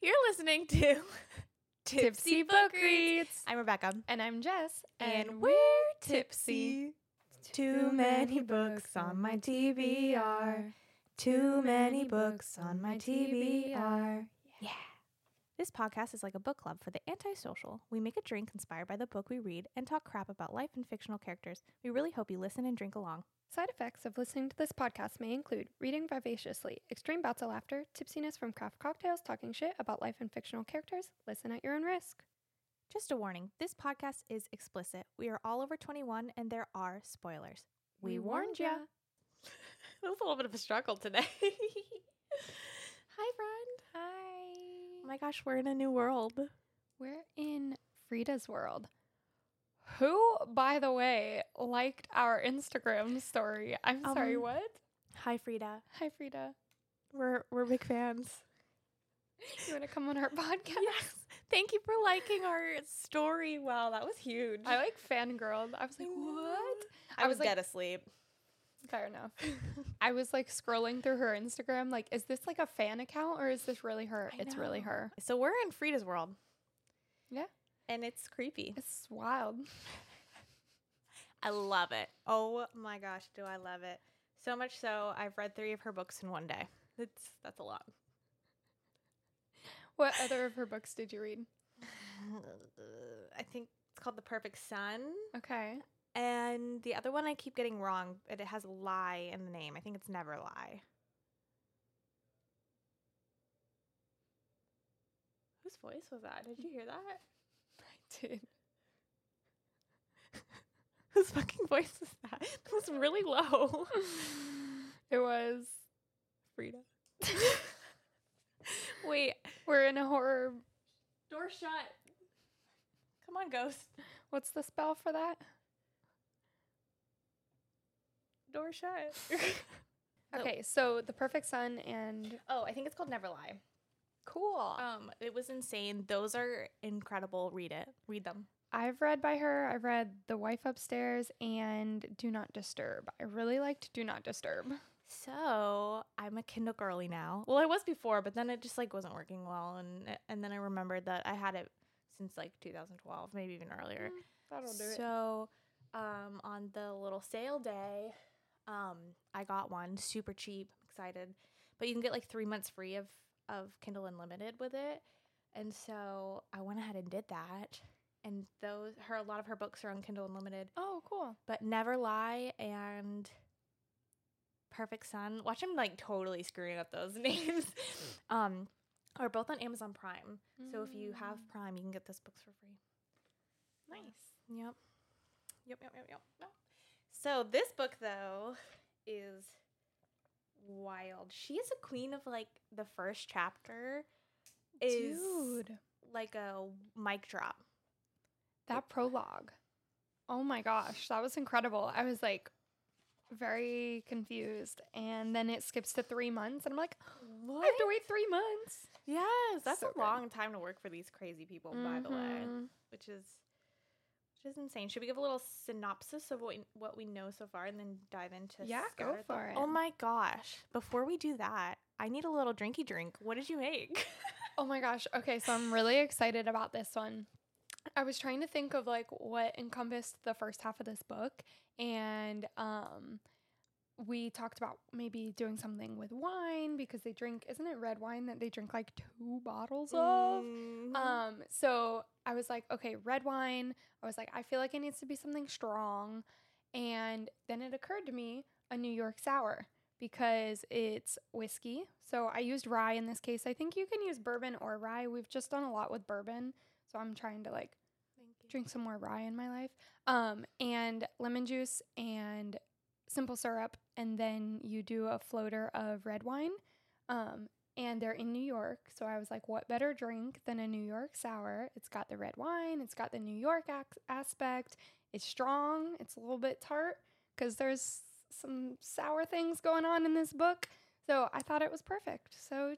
You're listening to Tipsy Book Reads. I'm Rebekah. And I'm Jess. And we're tipsy. Too many books on my TBR. Too many books on my TBR. Yeah. This podcast is like a book club for the antisocial. We make a drink inspired by the book we read and talk crap about life and fictional characters. We really hope you listen and drink along. Side effects of listening to this podcast may include reading vivaciously, extreme bouts of laughter, tipsiness from craft cocktails, talking shit about life and fictional characters. Listen at your own risk. Just a warning this podcast is explicit. We are all over 21 and there are spoilers. We, warned ya. that was a little bit of a struggle today. Hi, friend. Hi. Oh my gosh, we're in a new world. We're in Freida's world. Who, by the way, liked our Instagram story? I'm sorry, Um, what? Hi, Freida. Hi, Freida. We're we're big fans. You want to come on our podcast? yes. Thank you for liking our story. Wow, that was huge. I like fangirled. I was like, what? I, was, was like- dead asleep. Fair enough. I was like scrolling through her Instagram, like, is this like a fan account or is this really her? it's really her. So we're in Freida's world, Yeah. And it's creepy. It's wild. I love it. Oh my gosh, do I love it? So much so, I've read three of her books in one day. It's that's a lot. What other of her books did you read? I think it's called The Perfect Son. Okay. And the other one I keep getting wrong, but it has lie in the name. I think it's Never Lie. Whose voice was that? Did you hear that? Did. Whose fucking voice was that? It was really low. It was. Freida. Wait, We're in a horror. door shut. Come on, ghost. What's the spell for that? Door shut. Okay, so The Perfect Son and. oh, I think it's called Never Lie. Cool. Um, it was insane. Those are incredible. Read it. Read them. I've read by her. I've read The Wife Upstairs and Do Not Disturb. I really liked Do Not Disturb. So I'm a Kindle girly now. Well, I was before, but then it just like wasn't working well, and and then I remembered that I had it since like 2012, maybe even earlier. That'll do so, it. So, um, on the little sale day, um, I got one super cheap. I'm excited, but you can get like three months free of of Kindle Unlimited with it, and so I went ahead and did that. And those her a lot of her books are on Kindle Unlimited, Oh, cool. but Never Lie and Perfect Son. Watch him like totally screwing up those names. um, are both on Amazon Prime. So if you have Prime, you can get those books for free. Nice. Yep. Yep, yep, yep, yep. yep. So this book though is wild. She is a queen of like the first chapter is Dude. like a mic drop. That prologue. Oh my gosh, that was incredible. I was like very confused. And then it skips to three months. And I'm like, I have to wait three months. Yes, that's So a good. long time to work for these crazy people, by the way, Mhm. which is which is insane. Should we give a little synopsis of what we, what we know so far, and then dive into Yeah, go Scarlet? for it. Oh my gosh! Before we do that, I need a little drinky drink. What did you make? Oh my gosh. Okay, so I'm really excited about this one. I was trying to think of like what encompassed the first half of this book and um we talked about maybe doing something with wine because they drink isn't it red wine that they drink like two bottles of? Mm, Um, so I was like, okay, red wine. I was like, I feel like it needs to be something strong. And then it occurred to me a New York sour because it's whiskey. So I used rye in this case. I think you can use bourbon or rye. We've just done a lot with bourbon. So I'm trying to like drink some more rye in my life. Um, and lemon juice and simple syrup. And then you do a floater of red wine. Um, and they're in New York. So I was like, what better drink than a New York sour? It's got the red wine, it's got the New York ac- aspect. It's strong, it's a little bit tart because there's some sour things going on in this book. So I thought it was perfect. So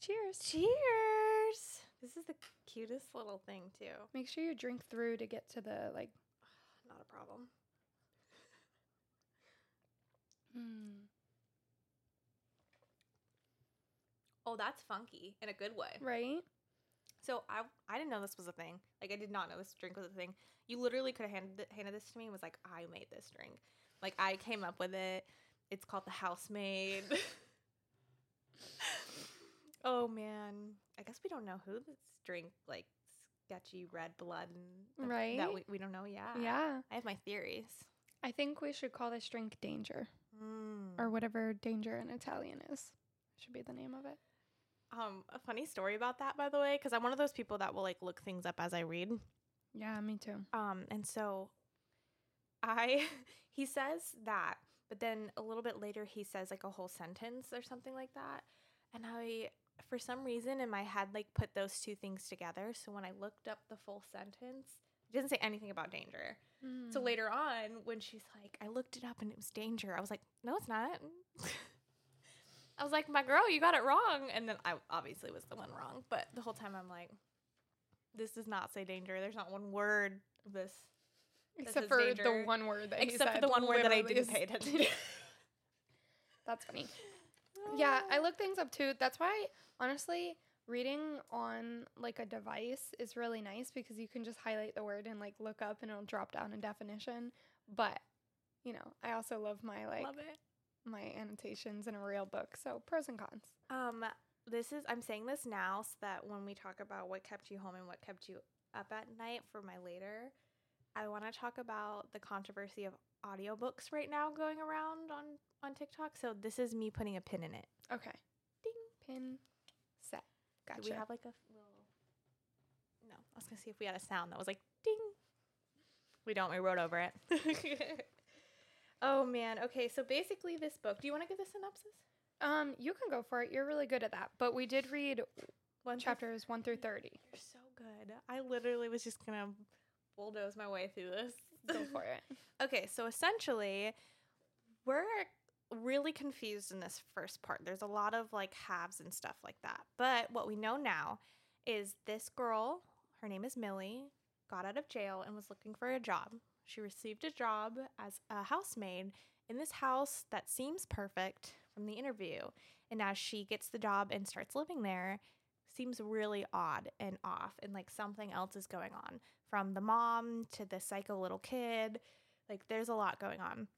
cheers. Cheers! This is the cutest little thing too. Make sure you drink through to get to the like Not a problem. Mm. Oh, that's funky in a good way. right? So I I didn't know this was a thing. Like I did not know this drink was a thing. You literally could have handed handed this to me and was like, I made this drink. Like I came up with it. It's called the housemaid. oh man. I guess we don't know who this drink like sketchy red blood and Right? that we, we don't know yet. Yeah. I have my theories. I think we should call this drink Danger Mm. or whatever Danger in Italian is. Should be the name of it. Um, a funny story about that, by the way, because I'm one of those people that will like look things up as I read. Yeah, me too. Um, and so I he says that, but then a little bit later he says like a whole sentence or something like that. And I for some reason in my head like put those two things together. So when I looked up the full sentence, it didn't say anything about danger. So Mm. later on, when she's like, I looked it up and it was danger, I was like, no, it's not. I was like, my girl, you got it wrong. And then I obviously was the one wrong. But the whole time I'm like, this does not say danger. There's not one word of this. Except for danger. the one word that Except for the one word that I didn't pay attention to. That's funny. Yeah, I look things up too. That's why, honestly, reading on like a device is really nice because you can just highlight the word and like look up and it'll drop down a definition. But, you know, I also love my like Love it. my annotations in a real book. So pros and cons. Um, this is I'm saying this now so that when we talk about what kept you home and what kept you up at night for my later, I want to talk about the controversy of audiobooks right now going around on on TikTok. So this is me putting a pin in it. Okay. Ding. Pin. Gotcha. Do we have like a little No, I was going to see if we had a sound that was like ding. We don't. We wrote over it. oh man. Okay, so basically this book. Do you want to give the synopsis? um, you can go for it. You're really good at that. But we did read One chapters one through thirty. You're so good. I literally was just gonna bulldoze my way through this. Go for it. okay, so essentially, we're really confused in this first part. There's a lot of like halves and stuff like that. But what we know now is this girl, her name is Millie, got out of jail and was looking for a job. She received a job as a housemaid in this house that seems perfect from the interview. And as she gets the job and starts living there, seems really odd and off and like something else is going on from the mom to the psycho little kid like there's a lot going on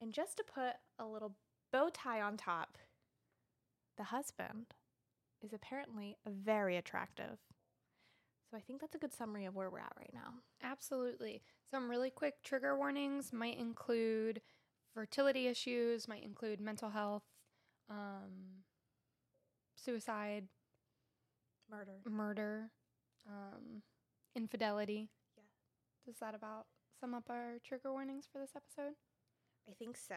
and just to put a little bow tie on top the husband is apparently very attractive so i think that's a good summary of where we're at right now Absolutely. Some really quick trigger warnings might include fertility issues, might include mental health, um, suicide, murder murder, um, infidelity. Yeah. Does that about sum up our trigger warnings for this episode? I think so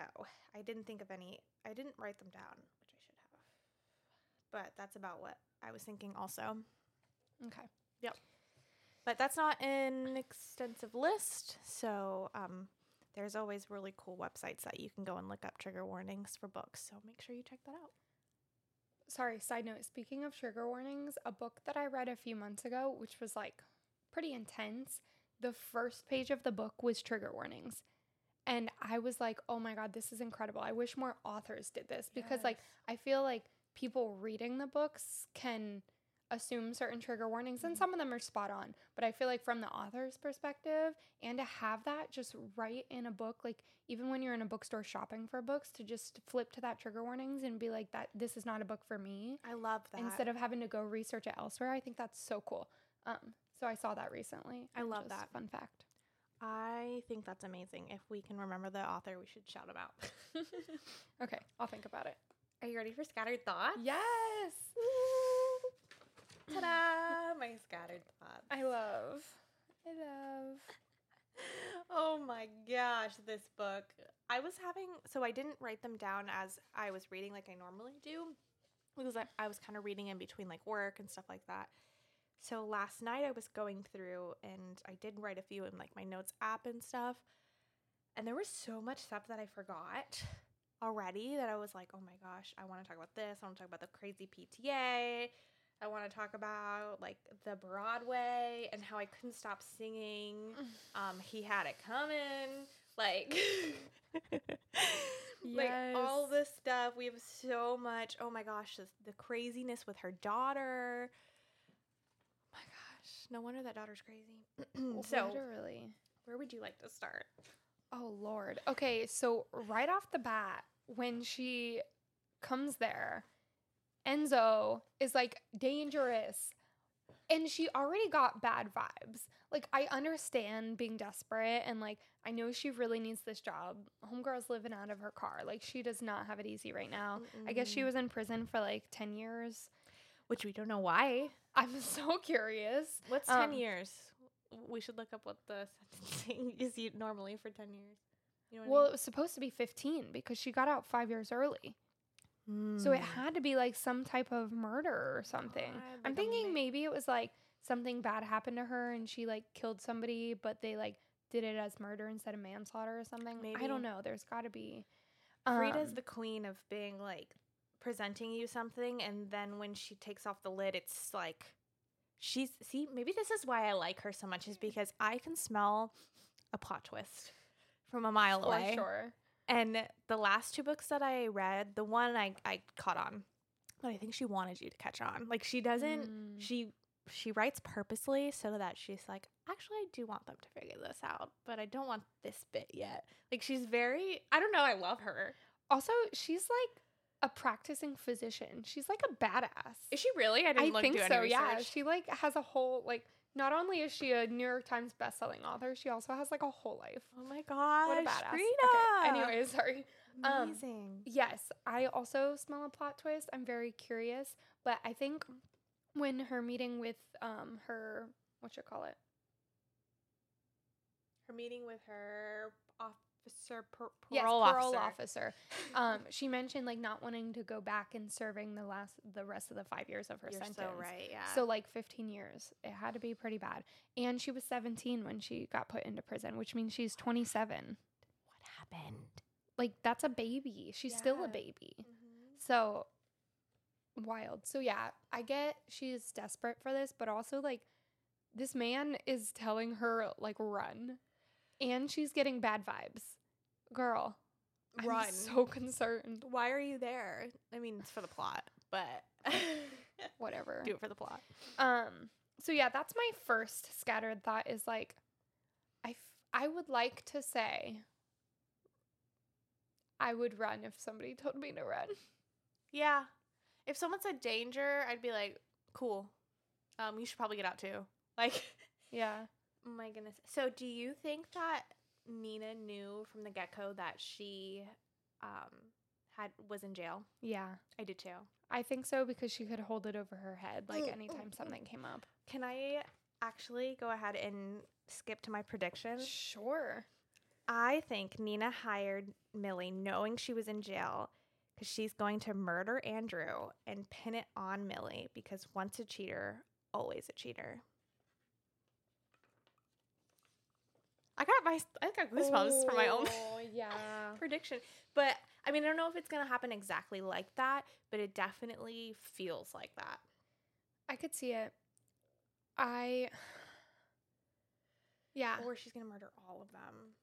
i didn't think of any i didn't write them down which i should have but that's about what i was thinking also Okay. Yep. But that's not an extensive list. So um, there's always really cool websites that you can go and look up trigger warnings for books. So make sure you check that out. Sorry, side note. Speaking of trigger warnings, a book that I read a few months ago, which was like pretty intense, the first page of the book was trigger warnings. And I was like, oh my God, this is incredible. I wish more authors did this because, like, I feel like people reading the books can assume certain trigger warnings and Mhm. some of them are spot on. But I feel like from the author's perspective, and to have that just right in a book, like even when you're in a bookstore shopping for books, to just flip to that trigger warnings and be like, that this is not a book for me I love that. instead of having to go research it elsewhere. I think that's so cool. Um, so I saw that recently. I love that. Fun fact. I think that's amazing. If we can remember the author, we should shout them out. Okay, I'll think about it. Are you ready for scattered thoughts? Yes, Ta-da! My scattered thoughts. I love. I love. oh my gosh, this book. I was having, so I didn't write them down as I was reading like I normally do because I, I was kind of reading in between like work and stuff like that. So last night I was going through and I did write a few in like my notes app and stuff. And there was so much stuff that I forgot already that I was like, oh my gosh, I want to talk about this. I want to talk about the crazy PTA. I want to talk about like the Broadway and how I couldn't stop singing. Um, he had it coming. Like, Like all this stuff. We have so much. Oh my gosh, this, the craziness with her daughter. My gosh, no wonder that daughter's crazy. so, literally. where would you like to start? Oh Lord. Okay, so right off the bat, when she comes there, Enzo is like dangerous. And she already got bad vibes. Like I understand being desperate and like I know she really needs this job. Homegirl's living out of her car. Like she does not have it easy right now. I guess she was in prison for like 10 years. Which we don't know why. I'm so curious. What's 10 Um, years? We should look up what the sentencing is normally for 10 years. You know what Well, it was supposed to be 15 because she got out 5 years early. I mean? So it had to be like some type of murder or something. God, I'm thinking maybe it was like something bad happened to her and she like killed somebody, but they like did it as murder instead of manslaughter or something. I don't know. There's got to be. Freida's um, the queen of being like presenting you something, and then when she takes off the lid, it's like she's. See, maybe this is why I like her so much, is because I can smell a plot twist from a mile for away. sure. And the last two books that I read, the one I, I caught on, but I think she wanted you to catch on. Like she doesn't. Mm. She she writes purposely so that she's like, actually, I do want them to figure this out, but I don't want this bit yet. Like she's very. I don't know. I love her. Also, she's like a practicing physician. She's like a badass. Is she really? I I didn't look, think so. Yeah, she like has a whole like. Not only is she a New York Times bestselling author, she also has like a whole life. Oh my god! What a badass. Okay. Anyways, sorry. um, Amazing. Yes, I also smell a plot twist. I'm very curious, but I think when her meeting with um her what you call it her meeting with her officer, par- yes parole parole officer. officer, um she mentioned like not wanting to go back and serving the last the rest of the five years of her You're sentence. so right. Yeah. So like 15 years. It had to be pretty bad. And she was 17 when she got put into prison, which means she's 27. what happened? Like that's a baby. She's still a baby. So wild. So yeah, I get she's desperate for this, but also like this man is telling her like run. And she's getting bad vibes. Girl, Run. I'm so concerned. Why are you there? I mean, it's for the plot, but Whatever. do it for the plot. Um so yeah, that's my first scattered thought is like I f- I would like to say I would run if somebody told me to run. Yeah. If someone said danger, I'd be like, cool. Um, you should probably get out too. Like, Yeah. oh my goodness. So, do you think that Nina knew from the get go that she um had was in jail? Yeah. I did too. I think so because she could hold it over her head like Mm, anytime mm, something came up. Can I actually go ahead and skip to my prediction? Sure. I think Nina hired Millie knowing she was in jail because she's going to murder Andrew and pin it on Millie because once a cheater, always a cheater. I got my I got goosebumps for my own Oh, yeah. prediction. But I mean, I don't know if it's gonna happen exactly like that, but it definitely feels like that. I could see it. I Yeah. Or she's gonna murder all of them.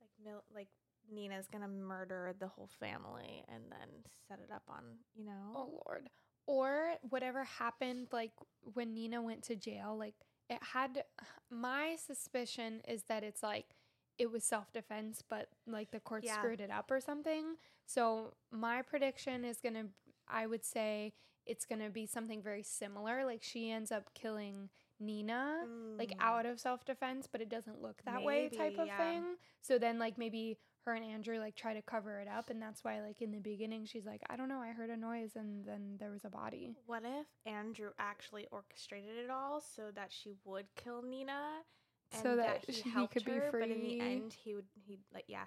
Like Mil- like Nina's gonna murder the whole family and then set it up on, you know. Oh lord. Or whatever happened like when Nina went to jail, like it had my suspicion is that it's like it was self-defense but like the court Yeah. screwed it up or something. So my prediction is going to I would say it's going to be something very similar like she ends up killing Nina like Mm. out of self-defense but it doesn't look that way type of yeah. thing. So then like maybe her and Andrew like try to cover it up and that's why like in the beginning she's like I don't know I heard a noise and then there was a body. What if Andrew actually orchestrated it all so that she would kill Nina? And So that he, she- he could be her, but in the end, he would he like yeah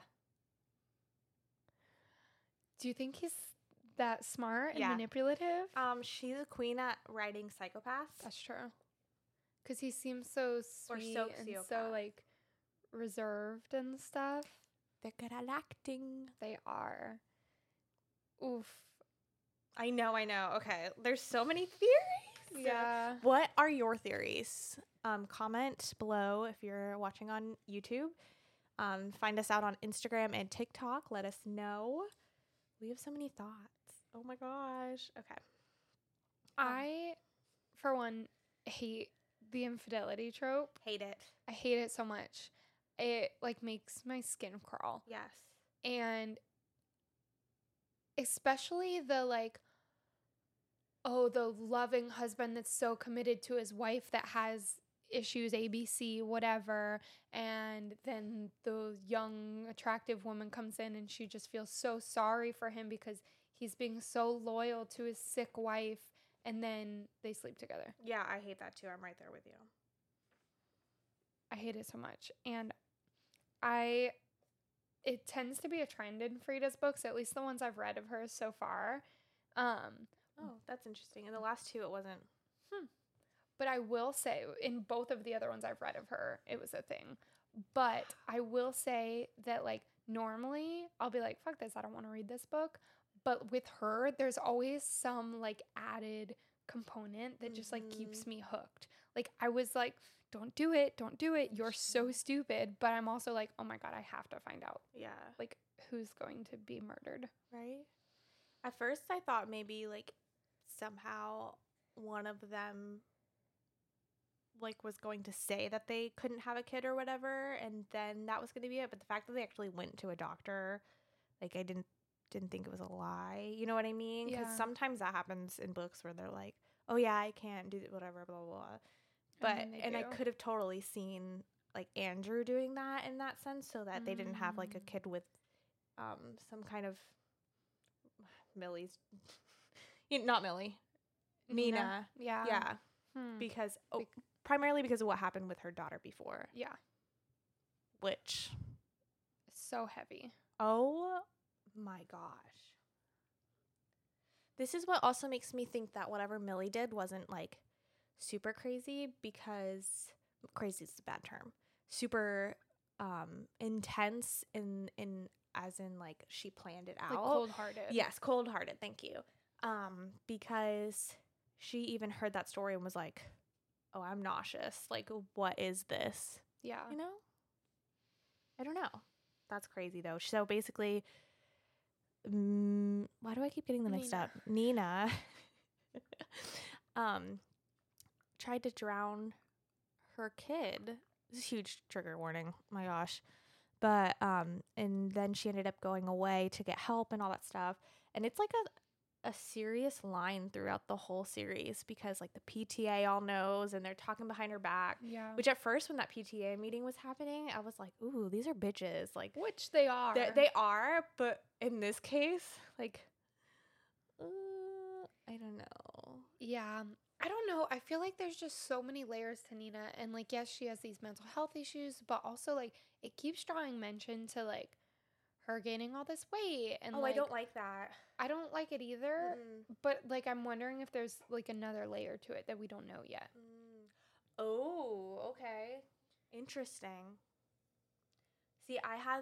Do you think he's that smart and Yeah. manipulative? Um, she's a queen at writing psychopaths. That's true. Cuz he seems so Or sweet and so like reserved and stuff. They're good at acting. They are. Oof. I know, I know. Okay, there's so many theories. Yeah. What are your theories? Um, comment below if you're watching on YouTube. Um, find us out on Instagram and TikTok. Let us know. We have so many thoughts. Oh my gosh. Okay. Um, I, for one, hate the infidelity trope. hate it. I hate it so much. It like makes my skin crawl. Yes. And especially the like oh, the loving husband that's so committed to his wife that has issues ABC whatever and then the young attractive woman comes in and she just feels so sorry for him because he's being so loyal to his sick wife and then they sleep together. Yeah, I hate that too. I'm right there with you. I hate it so much. And I it tends to be a trend in Freida's books, at least the ones I've read of hers so far. Um, Oh, that's interesting. In the last two, it wasn't. Hmm. but I will say in both of the other ones I've read of her, it was a thing. But I will say that like normally I'll be like, fuck this, I don't want to read this book. But with her, there's always some like added component that just like keeps me hooked. Like I was like, don't do it, don't do it. You're so stupid. But I'm also like, oh my God, I have to find out Yeah. like who's going to be murdered. Right? At first, I thought maybe like somehow one of them like was going to say that they couldn't have a kid or whatever and then that was going to be it but the fact that they actually went to a doctor like I didn't didn't think it was a lie you know what I mean because Yeah. sometimes that happens in books where they're like oh yeah I can't do whatever blah blah blah but then and, I could have totally seen like Andrew doing that in that sense so that they didn't have like a Mm. kid with um some kind of Millie's you- not Millie Mina, Yeah. yeah Hmm. because oh, Bec- primarily because of what happened with her daughter before yeah. which So heavy. oh my gosh this is what also makes me think that whatever Millie did wasn't like super crazy because crazy is a bad term super um intense in in as in like she planned it out Like cold hearted. Yes, cold hearted. Thank you. Um, because she even heard that story and was like, "Oh, I'm nauseous. Like, what is this?" Yeah. You know. I don't know. That's crazy though. So basically, mm, why do I keep getting them mixed Nina. up? Nina, um, tried to drown her kid. This is a huge trigger warning. my gosh. But um and then she ended up going away to get help and all that stuff. And it's like a a serious line throughout the whole series because like the PTA all knows and they're talking behind her back. Yeah. Which at first when that PTA meeting was happening, I was like, "Ooh, these are bitches." Like Which they are. they they are, but in this case, like uh, I don't know. Yeah. I don't know. I feel like there's just so many layers to Nina. And like, yes, she has these mental health issues, but also like it keeps drawing mention to like her gaining all this weight. And oh, like, I don't like that. I don't like it either. Mm-mm. But like, I'm wondering if there's like another layer to it that we don't know yet. Mm. Oh, okay. Interesting. See, I had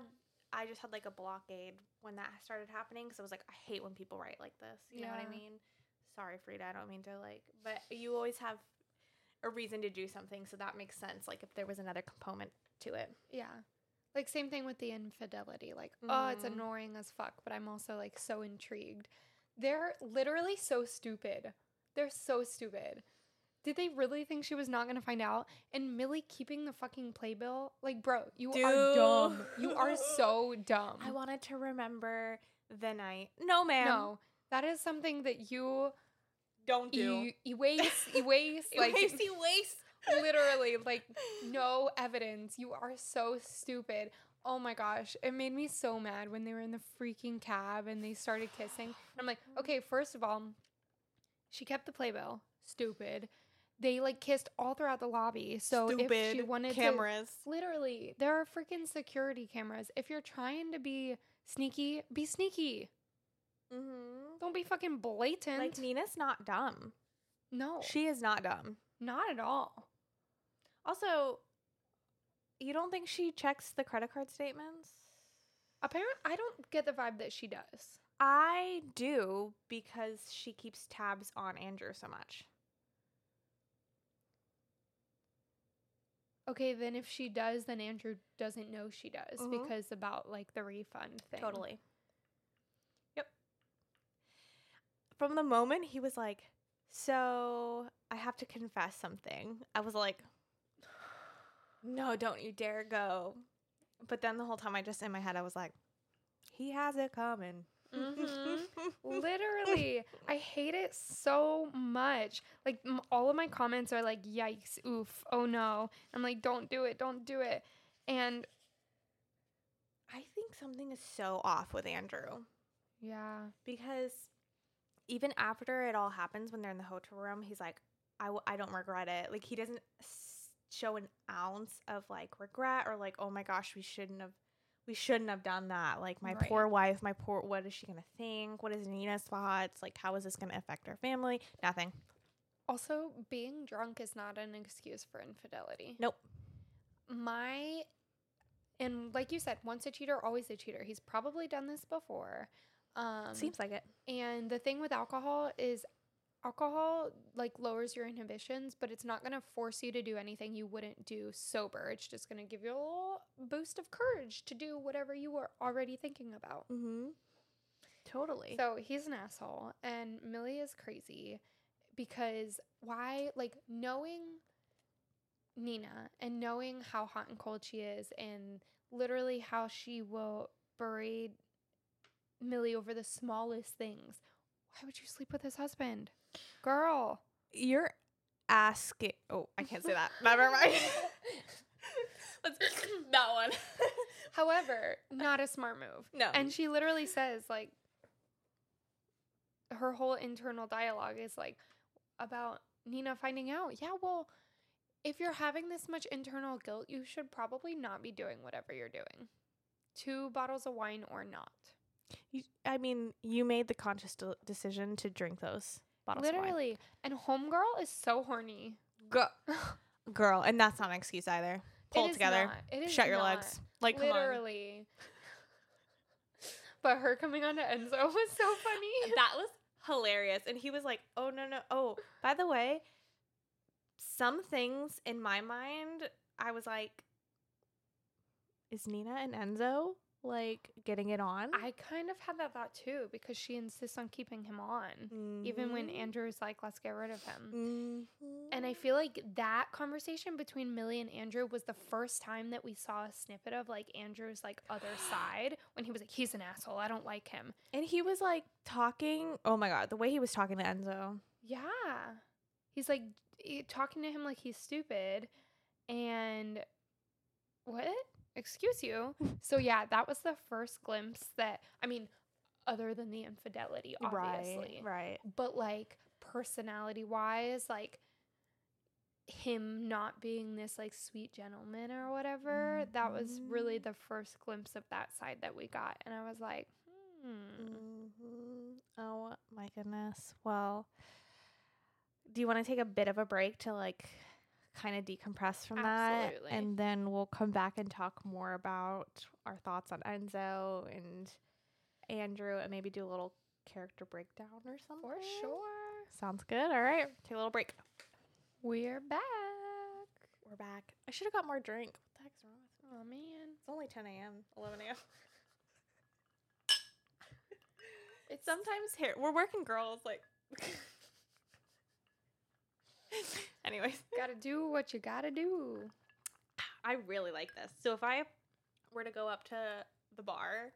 I just had like a blockade when that started happening because I was like, I hate when people write like this. You know what I mean? Sorry, Freida. I don't mean to like, but you always have a reason to do something, so that makes sense. Like if there was another component to it. Yeah. Like same thing with the infidelity. Like, oh, it's Mhm. annoying as fuck, but I'm also like so intrigued. They're literally so stupid. They're so stupid. Did they really think she was not gonna find out? And Millie keeping the fucking playbill? Like, bro, you are dumb. You are so dumb. I wanted to remember the night. No, ma'am. no, that is something that you don't you erase, erase, like Erase, erase. literally like no evidence. You are so stupid. Oh my gosh. It made me so mad when they were in the freaking cab and they started kissing. And i'm like okay first of all she kept the playbill. Stupid. They like kissed all throughout the lobby. So if she Stupid wanted cameras. to literally there are freaking security cameras. If you're trying to be sneaky be sneaky Mm-hmm. don't be fucking blatant Like Nina's not dumb. no She is not dumb. not at all Also, you don't think she checks the credit card statements? apparently i don't get the vibe that she does I do because she keeps tabs on Andrew so much. Okay, then if she does, then Andrew doesn't know she does Mhm. because about like the refund thing. Totally. Yep. From the moment he was like, "So I have to confess something," I was like, "No, don't you dare go!" But then the whole time, I just in my head, I was like, "He has it coming." Mhm. Literally, I hate it so much. Like m- all of my comments are like, "Yikes! Oof! Oh no!" I'm like, "Don't do it! Don't do it!" And I think something is so off with Andrew yeah, because even after it all happens, when they're in the hotel room, he's like, I, w- I don't regret it. Like, he doesn't show an ounce of like regret or like, oh my gosh, we shouldn't have. We shouldn't have done that. Like my Right. poor wife, my poor. What is she gonna think? What is Nina's thoughts? Like, how is this gonna affect our family? Nothing. Also, being drunk is not an excuse for infidelity. Nope. My and like you said, once a cheater, always a cheater. He's probably done this before. Um Seems like it. And the thing with alcohol is alcohol like lowers your inhibitions, but it's not going to force you to do anything you wouldn't do sober. It's just going to give you a little boost of courage to do whatever you were already thinking about. Mm-hmm. Totally. So he's an asshole, and Millie is crazy because why? Like knowing Nina and knowing how hot and cold she is, and literally how she will berate Millie over the smallest things. Why would you sleep with his husband, girl? You're asking. Oh, I can't say that. Never mind. That one. However, not a smart move. no. And she literally says like her whole internal dialogue is like about Nina finding out. Yeah, well, if you're having this much internal guilt, you should probably not be doing whatever you're doing. Two bottles of wine or not. You, I mean, you made the conscious de- decision to drink those bottles. of wine. Literally. And homegirl is so horny. Girl, girl, and that's not an excuse either. Pull it, is together. not. It is Shut your not. legs. Like. Literally. But her coming on to Enzo was so funny. That was hilarious. And he was like, "Oh no, no. Oh, by the way, some things in my mind, I was like, is Nina and Enzo like getting it on? I kind of had that thought too because she insists on keeping him on, even when Mhm. Andrew's like, let's get rid of him. Mhm. And I feel like that conversation between Millie and Andrew was the first time that we saw a snippet of like Andrew's like other side when he was like, he's an asshole. I don't like him. And he was like talking. Oh my god, the way he was talking to Enzo. Yeah. He's like e- talking to him like he's stupid. And what? Excuse you. so yeah, that was the first glimpse that I mean, other than the infidelity, obviously. Right. But like personality wise, like him not being this like sweet gentleman or whatever, that was really Mhm. the first glimpse of that side that we got. And I was like, hmm. hmm Oh my goodness. Well, do you want to take a bit of a break to like kind of decompress from Absolutely. that? And then we'll come back and talk more about our thoughts on Enzo and Andrew and maybe do a little character breakdown or something. For sure. Sounds good. All right. Take a little break. We're back. We're back. I should have got more drink. What the heck's wrong with me? Oh man. It's only 10 a.m., 11 a.m. It's Sometimes here we're working girls like. Anyways, gotta do what you gotta do. I really like this. So if I were to go up to the bar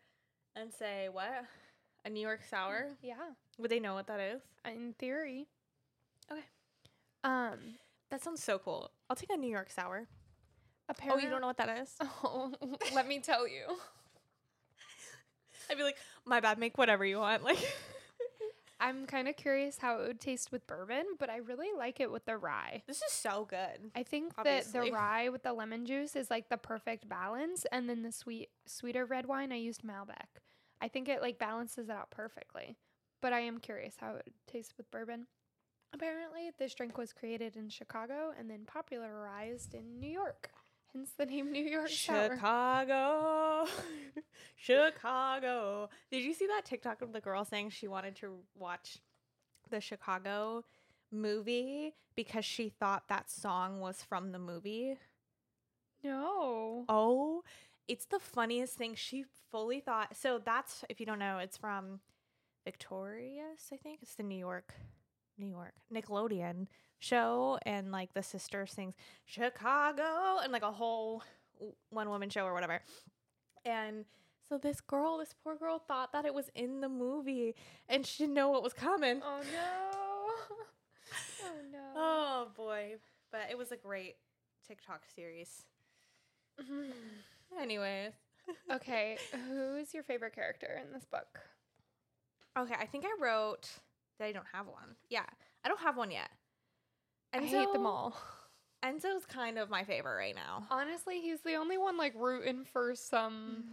and say what a New York sour, Yeah. would they know what that is? In theory. Okay. Um That sounds so cool. I'll take a New York sour. Oh, apparently you don't know what that is? Oh, let me tell you. I'd be like, my bad. Make whatever you want. Like, I'm kind of curious how it would taste with bourbon, but I really like it with the rye. this is so good. I think that the rye with the lemon juice is like the perfect balance, and then the sweet, sweeter red wine I used Malbec. I think it like balances it out perfectly. But I am curious how it would taste with bourbon. Apparently, this drink was created in Chicago and then popularized in New York. Hence the name New York. Chicago, Chicago. Did you see that TikTok of the girl saying she wanted to watch the Chicago movie because she thought that song was from the movie? No. Oh, it's the funniest thing. She fully thought. So that's if you don't know, it's from Victorious, I think. It's the New York New York Nickelodeon show and like the sister sings Chicago and like a whole one woman show or whatever. And so this girl, this poor girl thought that it was in the movie and she didn't know what was coming. Oh no. oh no. Oh boy. But it was a great TikTok series. Mm-hmm. Anyways. okay, who's your favorite character in this book? Okay, I think I wrote that I don't have one. Yeah, I don't have one yet. I hate them all. Enzo's kind of my favorite right now. Honestly, he's the only one like rooting for some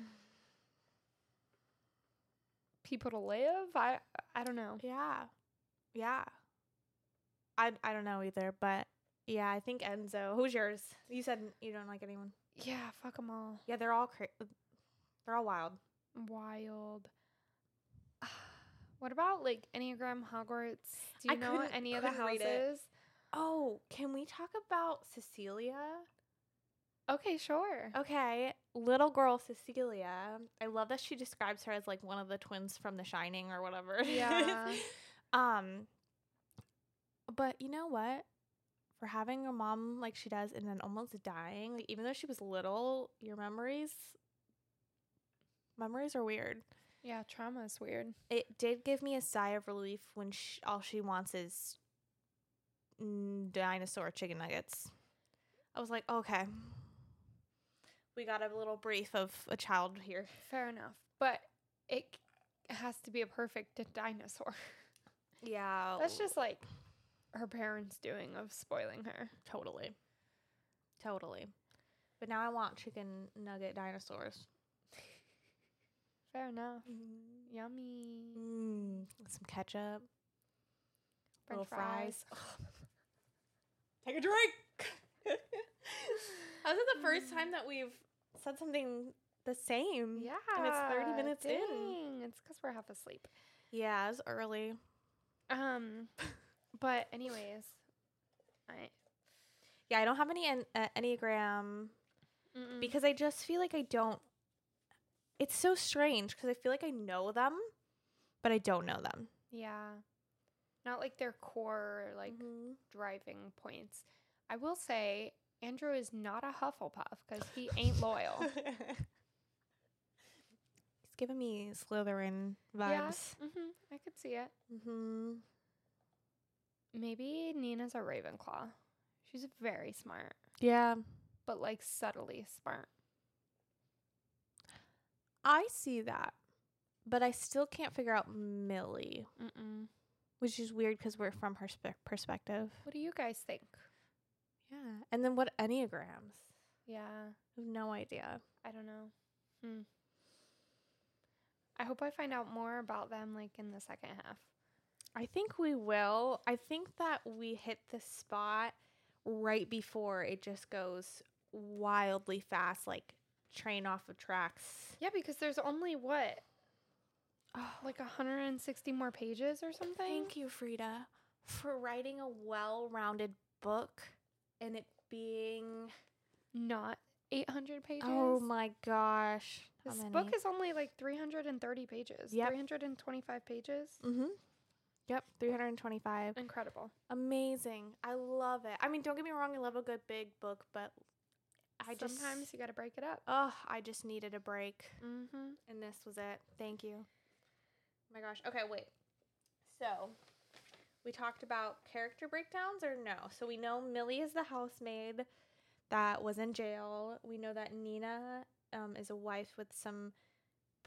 people to live. I I don't know. Yeah. Yeah. I I don't know either, but yeah, I think Enzo. Who's yours? You said you don't like anyone. Yeah, fuck them all. Yeah, they're all cra- they're all wild. Wild. What about like Enneagram Hogwarts? Do you I know any of the couldn't read it. houses? Oh, can we talk about Cecilia? Okay, sure. Okay, little girl Cecilia. I love that she describes her as like one of the twins from The Shining or whatever. Yeah. um but you know what? For having a mom like she does and then almost dying, like even though she was little, your memories memories are weird. Yeah, trauma is weird. It did give me a sigh of relief when sh all she wants is dinosaur chicken nuggets. I was like, okay. We got a little brief of a child here. Fair enough. But it has to be a perfect dinosaur. Yeah. That's just like her parents doing of spoiling her. totally. Totally. But now I want chicken nugget dinosaurs. Fair enough. Yummy. Mm, some ketchup. French little fries. fries. Take a drink. How's it the first time that we've said something the same? Yeah. And it's 30 minutes in. It's because we're half asleep. Yeah, it's early. Um, but anyways, I Yeah, I don't have any en- uh, Enneagram mm-mm. because I just feel like I don't. It's so strange because I feel like I know them, but I don't know them. yeah, not like their core like Mhm. driving points. I will say Andrew is not a Hufflepuff because he ain't loyal. He's giving me Slytherin yeah, vibes. hmm I could see it. Mm-hmm. Maybe Nina's a Ravenclaw. She's very smart, Yeah, but like subtly smart. I see that, but I still can't figure out Millie, Mm-mm. which is weird because we're from her spe- perspective. What do you guys think? Yeah, and then what enneagrams? Yeah, I have no idea. I don't know. Hmm. I hope I find out more about them like in the second half. I think we will. I think that we hit the spot right before it just goes wildly fast, like train off of tracks. Yeah, because there's only what Oh, like 160 more pages or something. thank you, Freida, for writing a well-rounded book and it being. Not 800 pages. Oh my gosh! How This many? book is only like 330 pages. Yep. 325 pages. Mm-hmm. Yep, 325. Incredible. Amazing. I love it. I mean, don't get me wrong, I love a good big book, but I just Sometimes you got to break it up. oh, I just needed a break. Mm-hmm. And this was it. Thank you. Oh my gosh. Okay, wait. So, we talked about character breakdowns or no? So, we know Millie is the housemaid that was in jail. We know that Nina um, is a wife with some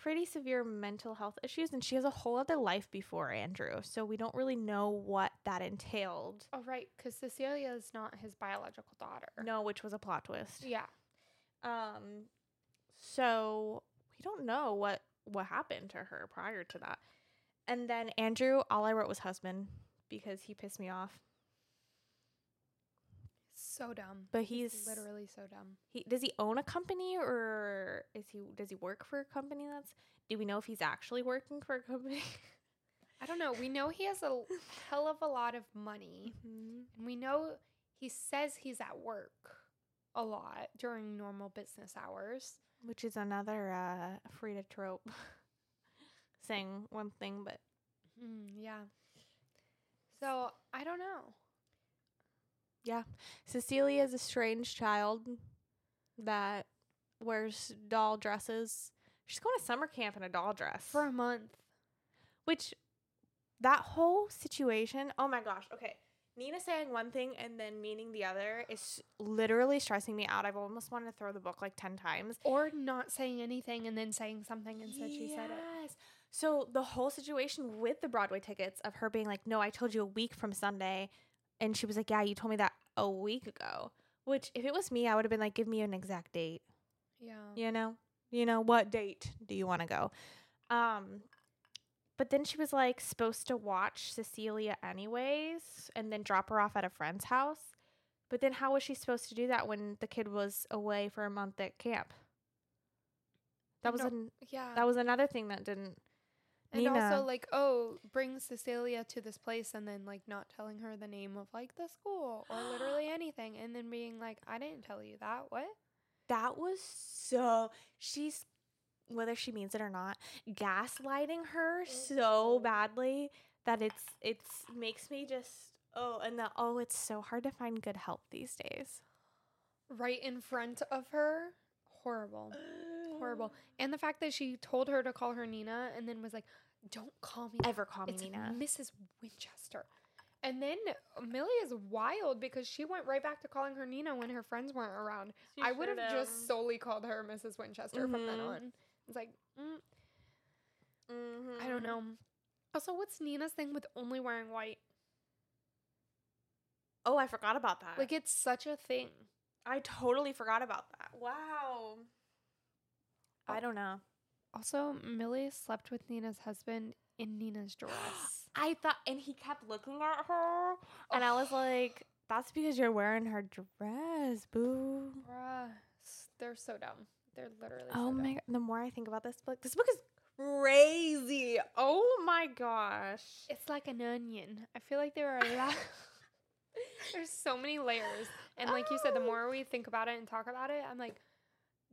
pretty severe mental health issues, and she has a whole other life before Andrew. So, we don't really know what that entailed. Oh, right. Because Cecilia is not his biological daughter. No, which was a plot twist. Yeah. Um, so we don't know what what happened to her prior to that. And then Andrew, all I wrote was husband because he pissed me off. So dumb. But he's Literally so dumb. he does he own a company or is he does he work for a company that's do we know if he's actually working for a company? I don't know. We know he has a hell of a lot of money. And we know he says he's at work a lot during normal business hours. Which is another uh Freida trope. Saying one thing but Mm, yeah. So I don't know. Cecilia is a strange child that wears doll dresses. She's going to summer camp in a doll dress. For a month. Which that whole situation, oh my gosh. Okay. Nina saying one thing and then meaning the other is literally stressing me out. I've almost wanted to throw the book like 10 times. Or not saying anything and then saying something and said she said it. Yes. So the whole situation with the Broadway tickets of her being like, "No, I told you a week from Sunday," and she was like, "Yeah, you told me that a week ago." Which, if it was me, I would have been like, "Give me an exact date." Yeah. You know, you know what date do you want to go? Um, but then she was like supposed to watch Cecilia anyways, and then drop her off at a friend's house. But then, how was she supposed to do that when the kid was away for a month at camp? That was an, Yeah. that was another thing that didn't. And Nina. also like, oh, bring Cecilia to this place and then like not telling her the name of like the school or literally anything and then being like, I didn't tell you that. What? That was so. She's whether she means it or not, gaslighting her so Mhm. badly that it's it's makes me just oh and the oh it's so hard to find good help these days. Right in front of her. Horrible. Horrible. And the fact that she told her to call her Nina and then was like, Don't call me Ever call me it's Nina? Mrs. Winchester. And then Millie is wild because she went right back to calling her Nina when her friends weren't around. I would have just solely called her Mrs. Winchester from then Mhm. on. It's like, mm, I Mm-hmm. don't know. Also, what's Nina's thing with only wearing white? Oh, I forgot about that. Like, it's such a thing. I totally forgot about that. Wow. I don't know. Also, Millie slept with Nina's husband in Nina's dress. I thought, and he kept looking at her, and I was like, "That's because you're wearing her dress, boo." Bruh, they're so dumb. They're literally. Oh so my! dumb. God. The more I think about this book, this book is crazy. Oh my gosh! It's like an onion. I feel like there are a lot. There's so many layers, and like you said, the more we think about it and talk about it, I'm like,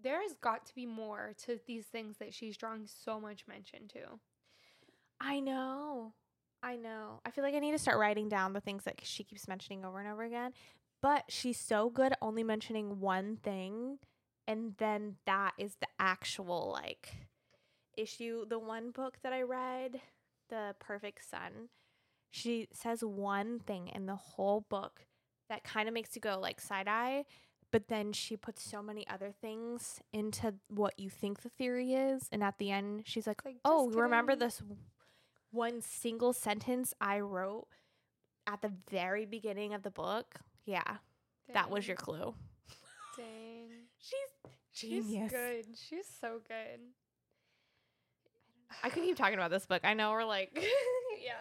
there's got to be more to these things that she's drawing so much mention to. I know, I know. I feel like I need to start writing down the things that she keeps mentioning over and over again. But she's so good at only mentioning one thing, and then that is the actual like issue. The one book that I read, The Perfect Son, she says one thing in the whole book that kind of makes you go like side eye, but then she puts so many other things into what you think the theory is, and at the end she's like, like, "Oh, "Just remember this one single sentence I wrote at the very beginning of the book? Yeah, that was your clue." Dang. She's She's good. She's so good. I could keep talking about this book. I know we're like, yeah,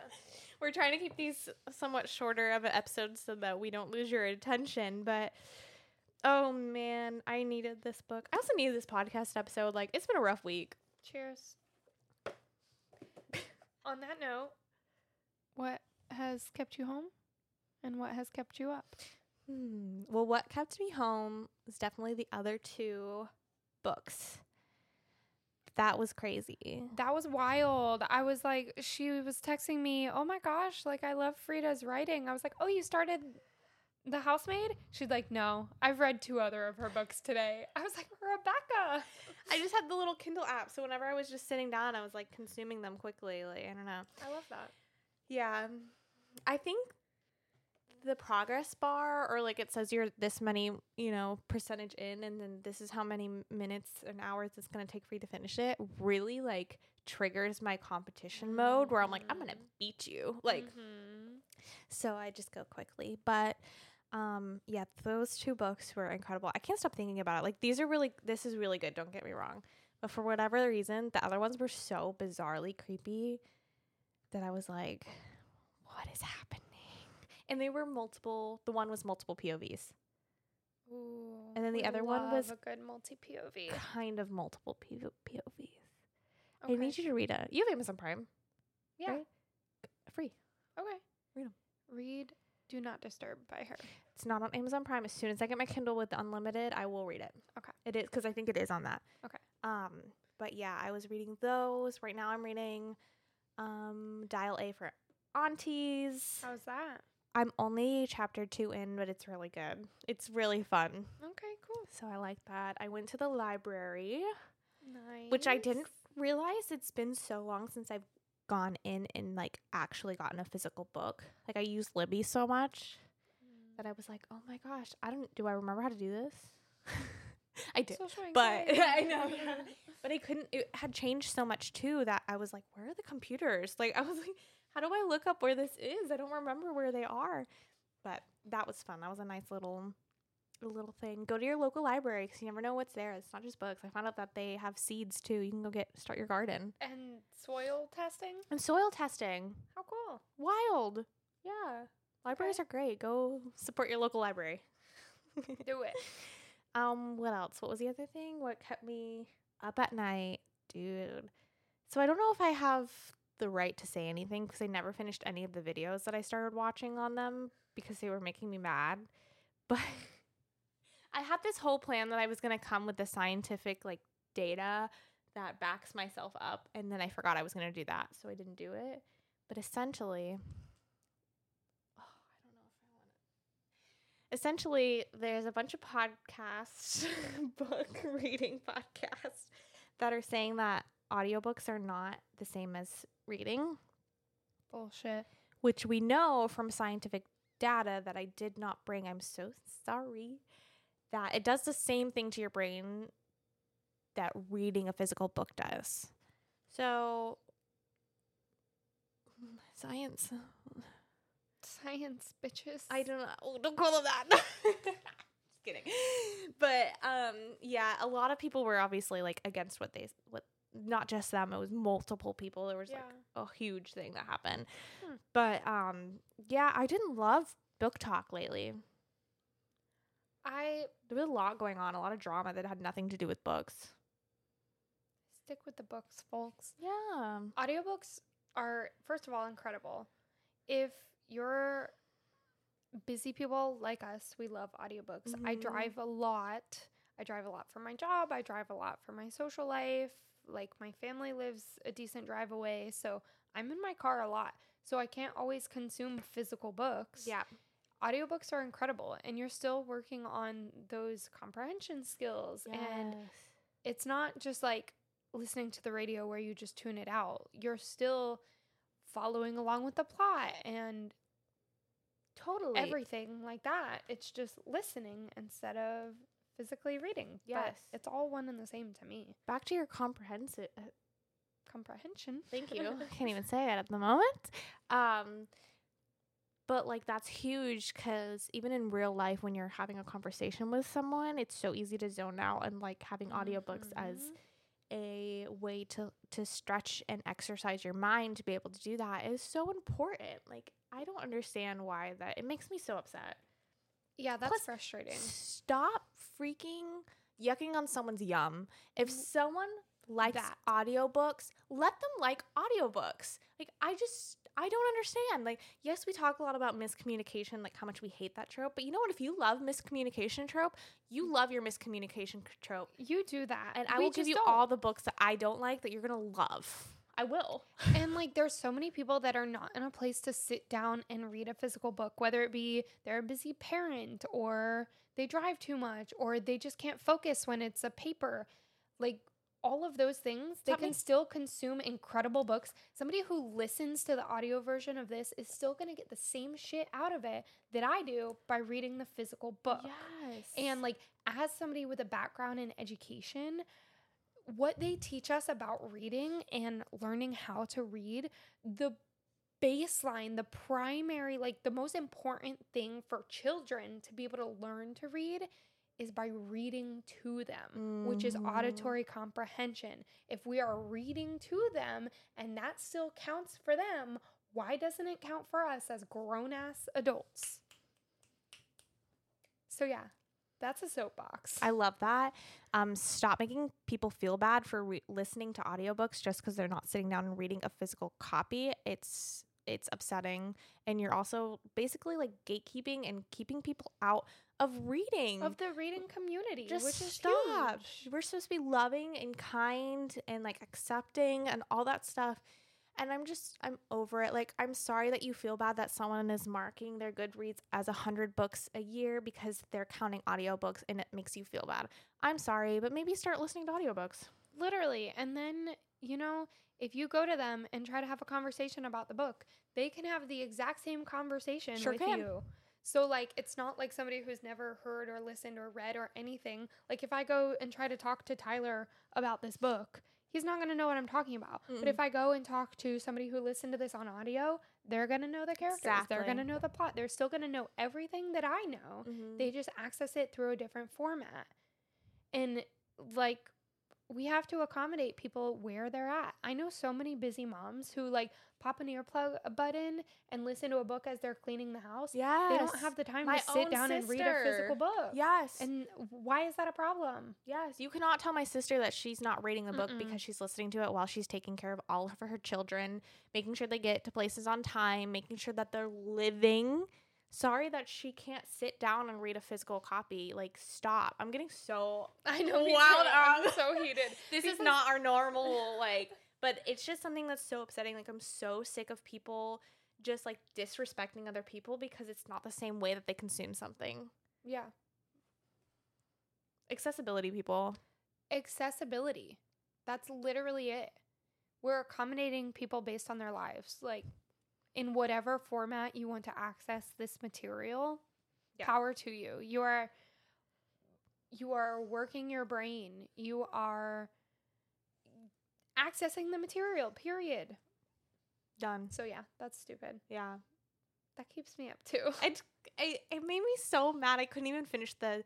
we're trying to keep these somewhat shorter of an episodes so that we don't lose your attention. But oh man, I needed this book. I also needed this podcast episode. Like, it's been a rough week. Cheers. On that note, what has kept you home and what has kept you up? Hmm. Well, what kept me home is definitely the other two books. That was crazy. That was wild. I was like, she was texting me, oh my gosh, like I love Freida's writing. I was like, oh, you started The Housemaid? She's like, no, I've read two other of her books today. I was like, Rebekah. I just had the little Kindle app, so whenever I was just sitting down, I was like consuming them quickly. Like, I don't know. I love that. Yeah. I think the progress bar or like it says you're this many, you know, percentage in and then this is how many minutes and hours it's going to take for you to finish it really like triggers my competition mode where I'm like I'm going to Mhm. beat you. Like Mhm. so I just go quickly. But um yeah, those two books were incredible. I can't stop thinking about it. Like these are really this is really good, don't get me wrong. But for whatever reason, the other ones were so bizarrely creepy that I was like, what is happening? And they were multiple the one was multiple POVs. Ooh, And then the other one was a good multi POV. Kind of multiple POVs. I need you to read it. You have Amazon Prime. Yeah. right? Free. Okay. Read 'em. Read Do Not Disturb by her. It's not on Amazon Prime. As soon as I get my Kindle with unlimited, I will read it. Okay. It is because I think it is on that. Okay. Um, but yeah, I was reading those. Right now, I'm reading Um, Dial A for Aunties. How's that? I'm only chapter two in, but it's really good. It's really fun. Okay, cool. So I like that. I went to the library, Nice. which I didn't realize it's been so long since I've gone in and like actually gotten a physical book. Like I use Libby so much that I was like, oh my gosh, I don't. Do I remember how to do this? I did, but. I know. But I couldn't. It had changed so much too that I was like, where are the computers? Like I was like, how do I look up where this is? I don't remember where they are. But that was fun. That was a nice little. A little thing. Go to your local library because you never know what's there. It's not just books. I found out that they have seeds too. You can go get start your garden and soil testing. and soil testing. How cool. Wild. Yeah. Libraries are great. Go support your local library. Do it. um, what else? What was the other thing? What kept me up at night? Dude. So I don't know if I have the right to say anything because I never finished any of the videos that I started watching on them because they were making me mad. But I had this whole plan that I was going to come with the scientific like data that backs myself up and then I forgot I was going to do that, so I didn't do it. But essentially, oh, I don't know if I want to. Essentially, there's a bunch of podcasts, book reading podcasts that are saying that audiobooks are not the same as reading, Bullshit. which we know from scientific data that I did not bring. I'm so sorry. That it does the same thing to your brain that reading a physical book does. So, science. Science, bitches. I don't know. Oh, don't call them that. Just kidding. But um, yeah, a lot of people were obviously like against what they what not just them. It was multiple people. There was like a huge thing that happened. Hmm. But um, yeah, I didn't love book talk lately. I There was a lot going on, a lot of drama that had nothing to do with books. stick with the books, folks. Yeah. Audiobooks are, first of all, incredible. If you're busy people like us, we love audiobooks. I Mhm. drive a lot. I drive a lot for my job. I drive a lot for my social life. Like my family lives a decent drive away. So I'm in my car a lot. So I can't always consume physical books. Yeah. Audiobooks are incredible. And you're still working on those comprehension skills. And it's not just like listening to the radio where you just tune it out. You're still following along with the plot and totally. everything like that. It's just listening instead of physically reading. But Yes. it's all one and the same to me. Back to your comprehensive Comprehension. Thank you. I can't even say it at the moment. Um, but like that's huge because even in real life, when you're having a conversation with someone, it's so easy to zone out and like having audiobooks as Mhm. a way to to stretch and exercise your mind to be able to do that is so important. Like I don't understand why that it makes me so upset. Yeah, that's Plus, frustrating. Stop freaking yucking on someone's yum. If someone likes That. audiobooks, let them like audiobooks. Like I just I don't understand. Like yes, we talk a lot about miscommunication, like how much we hate that trope, but you know what if you love miscommunication trope, you mm. love your miscommunication trope. You do that. And I We will give you don't. all the books that I don't like that you're going to love. I will. and like there's so many people that are not in a place to sit down and read a physical book whether it be they're a busy parent or they drive too much or they just can't focus when it's a paper like all of those things they That can makes- still consume incredible books. Somebody who listens to the audio version of this is still going to get the same shit out of it that i do by reading the physical book. Yes. and like as somebody with a background in education, what they teach us about reading and learning how to read, the baseline, the primary, like the most important thing for children to be able to learn to read is by reading to them, which is Mhm. auditory comprehension. If we are reading to them and that still counts for them, why doesn't it count for us as grown ass adults? So, yeah, that's a soapbox. I love that. Um, stop making people feel bad for re- listening to audiobooks just because they're not sitting down and reading a physical copy. It's it's upsetting, and you're also basically like gatekeeping and keeping people out of reading. of the reading community, just which is stop. huge. We're supposed to be loving and kind and like accepting and all that stuff. And I'm just, I'm over it. Like, I'm sorry that you feel bad that someone is marking their Goodreads as a 100 books a year because they're counting audiobooks and it makes you feel bad. I'm sorry, but maybe start listening to audiobooks. Literally. And then, you know, if you go to them and try to have a conversation about the book, they can have the exact same conversation Sure with can. you. So like it's not like somebody who's never heard or listened or read or anything. Like if I go and try to talk to Tyler about this book, he's not going to know what I'm talking about. But if I go and talk to somebody who listened to this on audio, they're going to know the characters. They're going to know the plot. They're still going to know everything that I know. Mhm. They just access it through a different format. And like we have to accommodate people where they're at. I know so many busy moms who like pop an earplug button and listen to a book as they're cleaning the house. Yes. They don't have the time My to sit own down and read a physical book. Yes. And why is that a problem? yes. You cannot tell my sister that she's not reading the book Mm-mm. because she's listening to it while she's taking care of all of her children, making sure they get to places on time, making sure that they're living. Sorry that she can't sit down and read a physical copy. Like, stop. I'm getting so I know. too. I'm so heated. this is not our normal like but it's just something that's so upsetting like i'm so sick of people just like disrespecting other people because it's not the same way that they consume something Yeah. accessibility people Accessibility. That's literally it. We're accommodating people based on their lives. Like in whatever format you want to access this material, Yeah. power to you. You are you are working your brain. You are accessing the material, period. done So yeah, that's stupid. yeah That keeps me up too. I, I it made me so mad i couldn't even finish the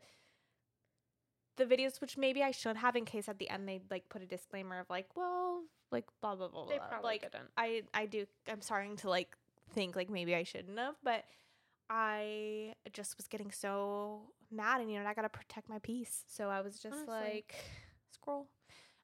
the videos which maybe i should have in case at the end they like put a disclaimer of like well like blah blah blah They blah. probably like didn't. I I do I'm starting to like think like maybe I shouldn't have, but I just was getting so mad and you know I gotta protect my peace. So I was just Honestly. like scroll.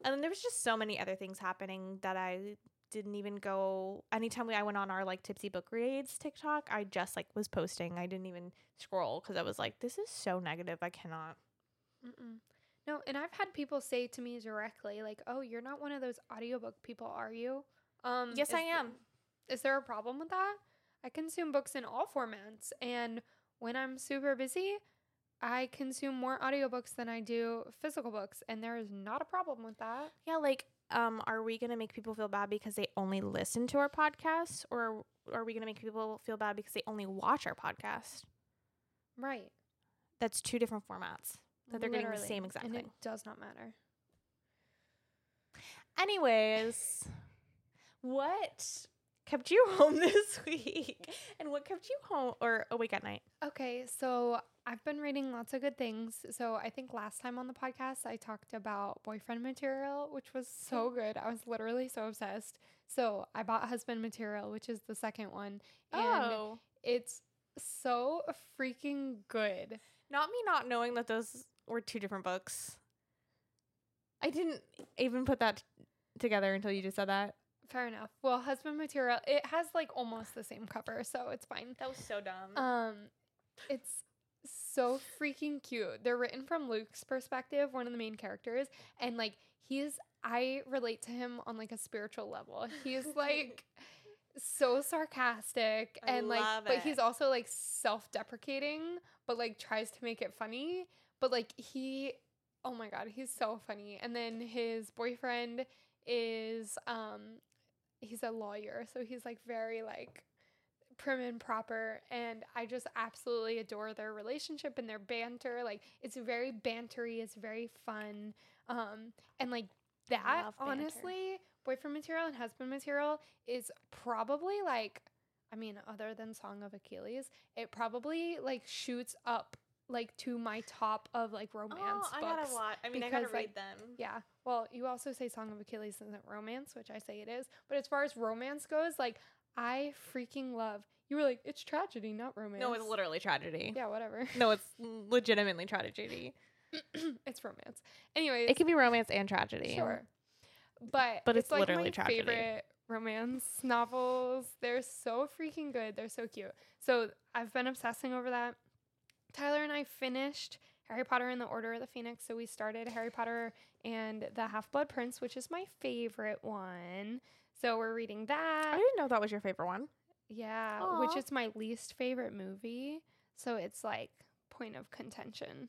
And then there was just so many other things happening that I didn't even go anytime we I went on our like tipsy book reads TikTok, I just like was posting. I didn't even scroll because I was like, this is so negative. I cannot. Mm-mm. No, and I've had people say to me directly, like, "Oh, you're not one of those audiobook people, are you?" Um, Yes, I am. Is there a problem with that? I consume books in all formats, and when I'm super busy, I consume more audiobooks than I do physical books, and there is not a problem with that. Yeah, like, um, are we gonna make people feel bad because they only listen to our podcast, or are we gonna make people feel bad because they only watch our podcast? Right. That's two different formats that they're getting the same exact and thing. it does not matter. Anyways, what kept you home this week, and what kept you home or awake at night? Okay, so I've been reading lots of good things. So I think last time on the podcast, I talked about boyfriend material, which was so mm-hmm. good. I was literally so obsessed. So I bought husband material, which is the second one, and oh, it's so freaking good. not me not knowing that those were two different books. I didn't even put that t- together until you just said that. Fair enough. Well, husband material, it has like almost the same cover, so it's fine. That was so dumb. Um, it's so freaking cute. They're written from Luke's perspective, one of the main characters, and like he's I relate to him on like a spiritual level. He's like so sarcastic I and like but he's also like self-deprecating, but like tries to make it funny. But like he oh my god, he's so funny. And then his boyfriend is um he's a lawyer, so he's like very like prim and proper and I just absolutely adore their relationship and their banter. Like it's very bantery, it's very fun. Um and like that honestly, boyfriend material and husband material is probably like I mean other than Song of Achilles, it probably like shoots up like to my top of like oh, romance oh, I books. gotta watch. I mean, I gotta because, read like, them. Yeah. Well, you also say Song of Achilles isn't romance, which I say it is. But as far as romance goes, like I freaking love. You were like, it's tragedy, not romance. No, it's literally tragedy. Yeah, whatever. No, it's legitimately tragedy. it's romance. Anyways, It can be romance and tragedy. sure. But But it's like literally my tragedy. favorite romance novels. They're so freaking good. They're so cute. So I've been obsessing over that. Tyler and I finished Harry Potter and the Order of the Phoenix. So we started Harry Potter and the Half Blood Prince, which is my favorite one. So we're reading that. I didn't know that was your favorite one. Yeah, which is my least favorite movie. So it's like point of contention.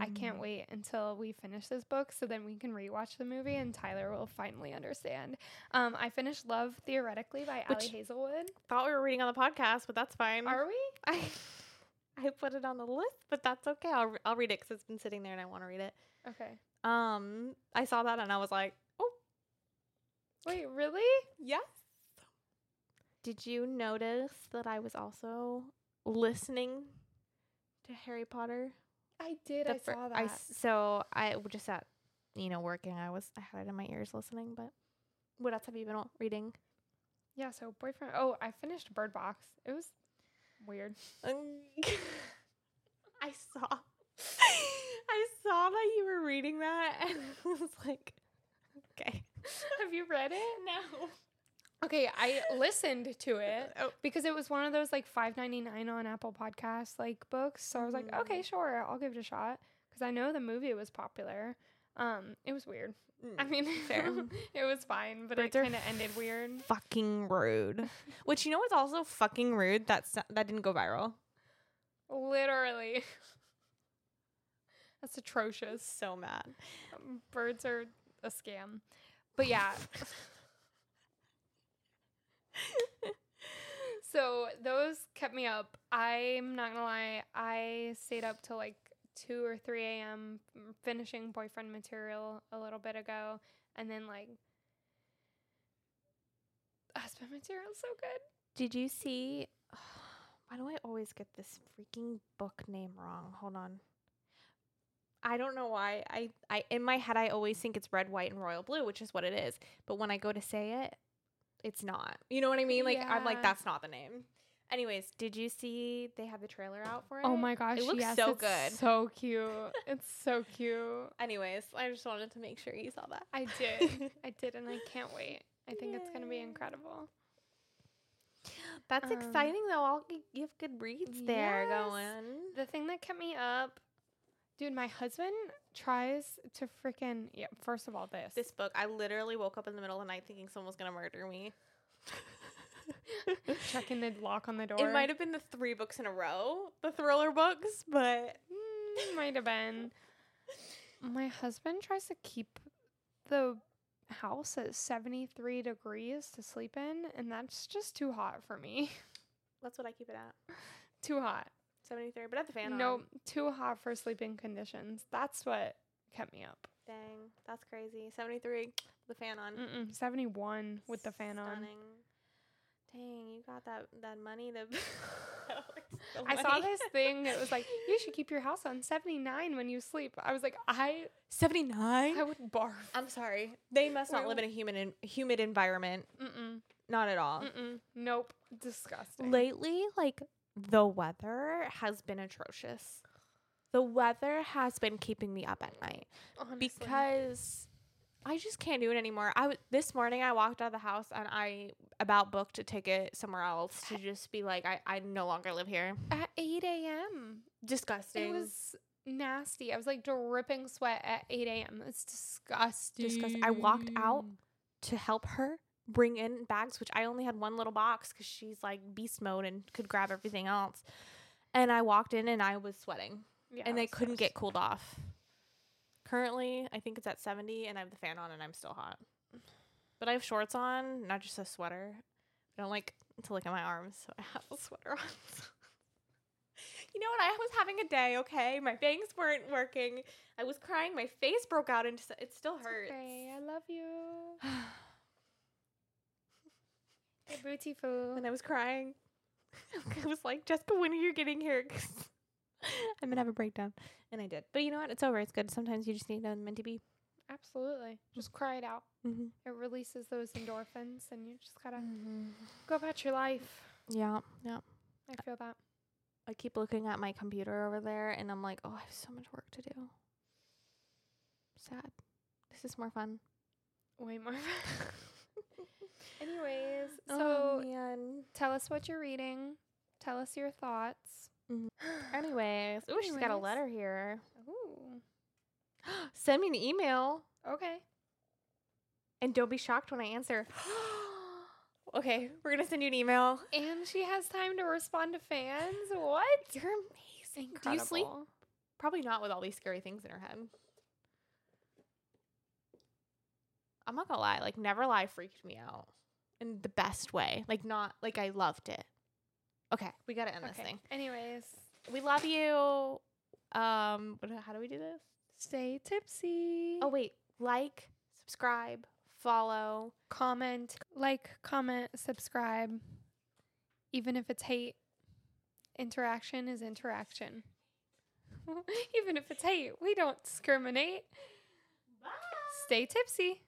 I can't Mm. wait until we finish this book so then we can rewatch the movie and Tyler will finally understand. Um, I finished Love Theoretically by Which- Ali Hazelwood. Thought we were reading on the podcast, but that's fine. Are we? I I put it on the list, but that's okay. I'll I'll read it because it's been sitting there and I want to read it. Okay. Um, I saw that and I was like, oh Wait, really? yes. Did you notice that I was also listening to Harry Potter? I did. The I fir- saw that. I so I just at you know working. I was I had it in my ears listening. But what else have you been reading? yeah, so boyfriend. Oh, I finished Bird Box. It was weird. I saw I saw that you were reading that and I was like, okay. Have you read it? No. Okay, I listened to it Oh. because it was one of those like five ninety nine on Apple Podcasts like books. So I was like, Mhm. okay, sure, I'll give it a shot because I know the movie was popular. Um, it was weird. I mean, fair. it was fine, but Birds it kind of ended weird. fucking rude. Which you know what's also fucking rude? That's that didn't go viral. Literally, that's atrocious. So mad. Um, birds are a scam, but yeah. so those kept me up. I'm not gonna lie. I stayed up till like two or three a.m. Mm, finishing boyfriend material a little bit ago, and then like husband material so good. Did you see why do I always get this freaking book name wrong? Hold on. I don't know why. I, I in my head I always think it's red, white, and royal blue, which is what it is. But when I go to say it, it's not. You know what I mean? Like I'm like, that's not the name. Anyways, did you see they have the trailer out for it? Oh my gosh, it looks yes, so it's good. so cute. It's so cute. Anyways, I just wanted to make sure you saw that. I did. I did, and I can't wait. I think it's gonna be incredible. That's Um, exciting though. I'll g- you have good reads there going. The thing that kept me up, dude, my husband tries to freaking yeah. First of all, this This book, I literally woke up in the middle of the night thinking someone was gonna murder me. checking the lock on the door. It might have been the three books in a row, the thriller books, but Mm, might have been. My husband tries to keep the house at seventy three degrees to sleep in, and that's just too hot for me. that's what I keep it at. too hot. 73, but at the fan on. No, too hot for sleeping conditions. That's what kept me up. Dang, that's crazy. 73, the fan on. Mm-mm, 71 with the fan on. Stunning. Dang, you got that that money to. The I saw this thing. It was like, you should keep your house on 79 when you sleep. I was like, I 79. I would barf. I'm sorry. They must not Wait, live in a human in, humid environment. Mm-mm, Not at all. mm-mm, nope. Disgusting. Lately, like the weather has been atrocious. The weather has been keeping me up at night Honestly. because I just can't do it anymore. I w- this morning I walked out of the house and I about booked a ticket somewhere else to just be like I, I no longer live here. at 8 a.m. Disgusting. It was nasty. I was like dripping sweat at 8 a.m. It's disgusting. Disgusting. I walked out to help her bring in bags, which I only had one little box because she's like beast mode and could grab everything else. And I walked in and I was sweating. Yeah, and they couldn't gross. get cooled off. Currently, I think it's at 70 and I have the fan on and I'm still hot. But I have shorts on, not just a sweater. I don't like to look at my arms, so I have a sweater on. you know what? I was having a day, okay? My bangs weren't working. I was crying. My face broke out and it still hurts. okay. I love you. Hey, booty foo. and I was crying. I was like, Jessica, when are you getting here? I'm gonna have a breakdown. And I did. But you know what? It's over. It's good. Sometimes you just need them meant to be. Absolutely. Just cry it out. Mm-hmm. It releases those endorphins, and you just gotta go about your life. Yeah, yeah. I feel that. I keep looking at my computer over there and I'm like, oh, I have so much work to do. Sad. This is more fun. Way more. Fun. Anyways, oh, so man. tell us what you're reading. Tell us your thoughts. Mhm. Anyways, ooh, she's got a letter here. Ooh. Send me an email Okay. and don't be shocked when I answer. Okay, we're gonna send you an email. And she has time to respond to fans. What? You're amazing. Incredible. Do you sleep? Probably not with all these scary things in her head. I'm not gonna lie, like Never Lie freaked me out in the best way. Like not like I loved it. Okay, we gotta end this thing. Anyways, We love you. Um, how do we do this? stay tipsy. Oh wait, like, subscribe, follow. comment, like, comment, subscribe. Even if it's hate, interaction is interaction. Even if it's hate, we don't discriminate. Bye. Stay tipsy.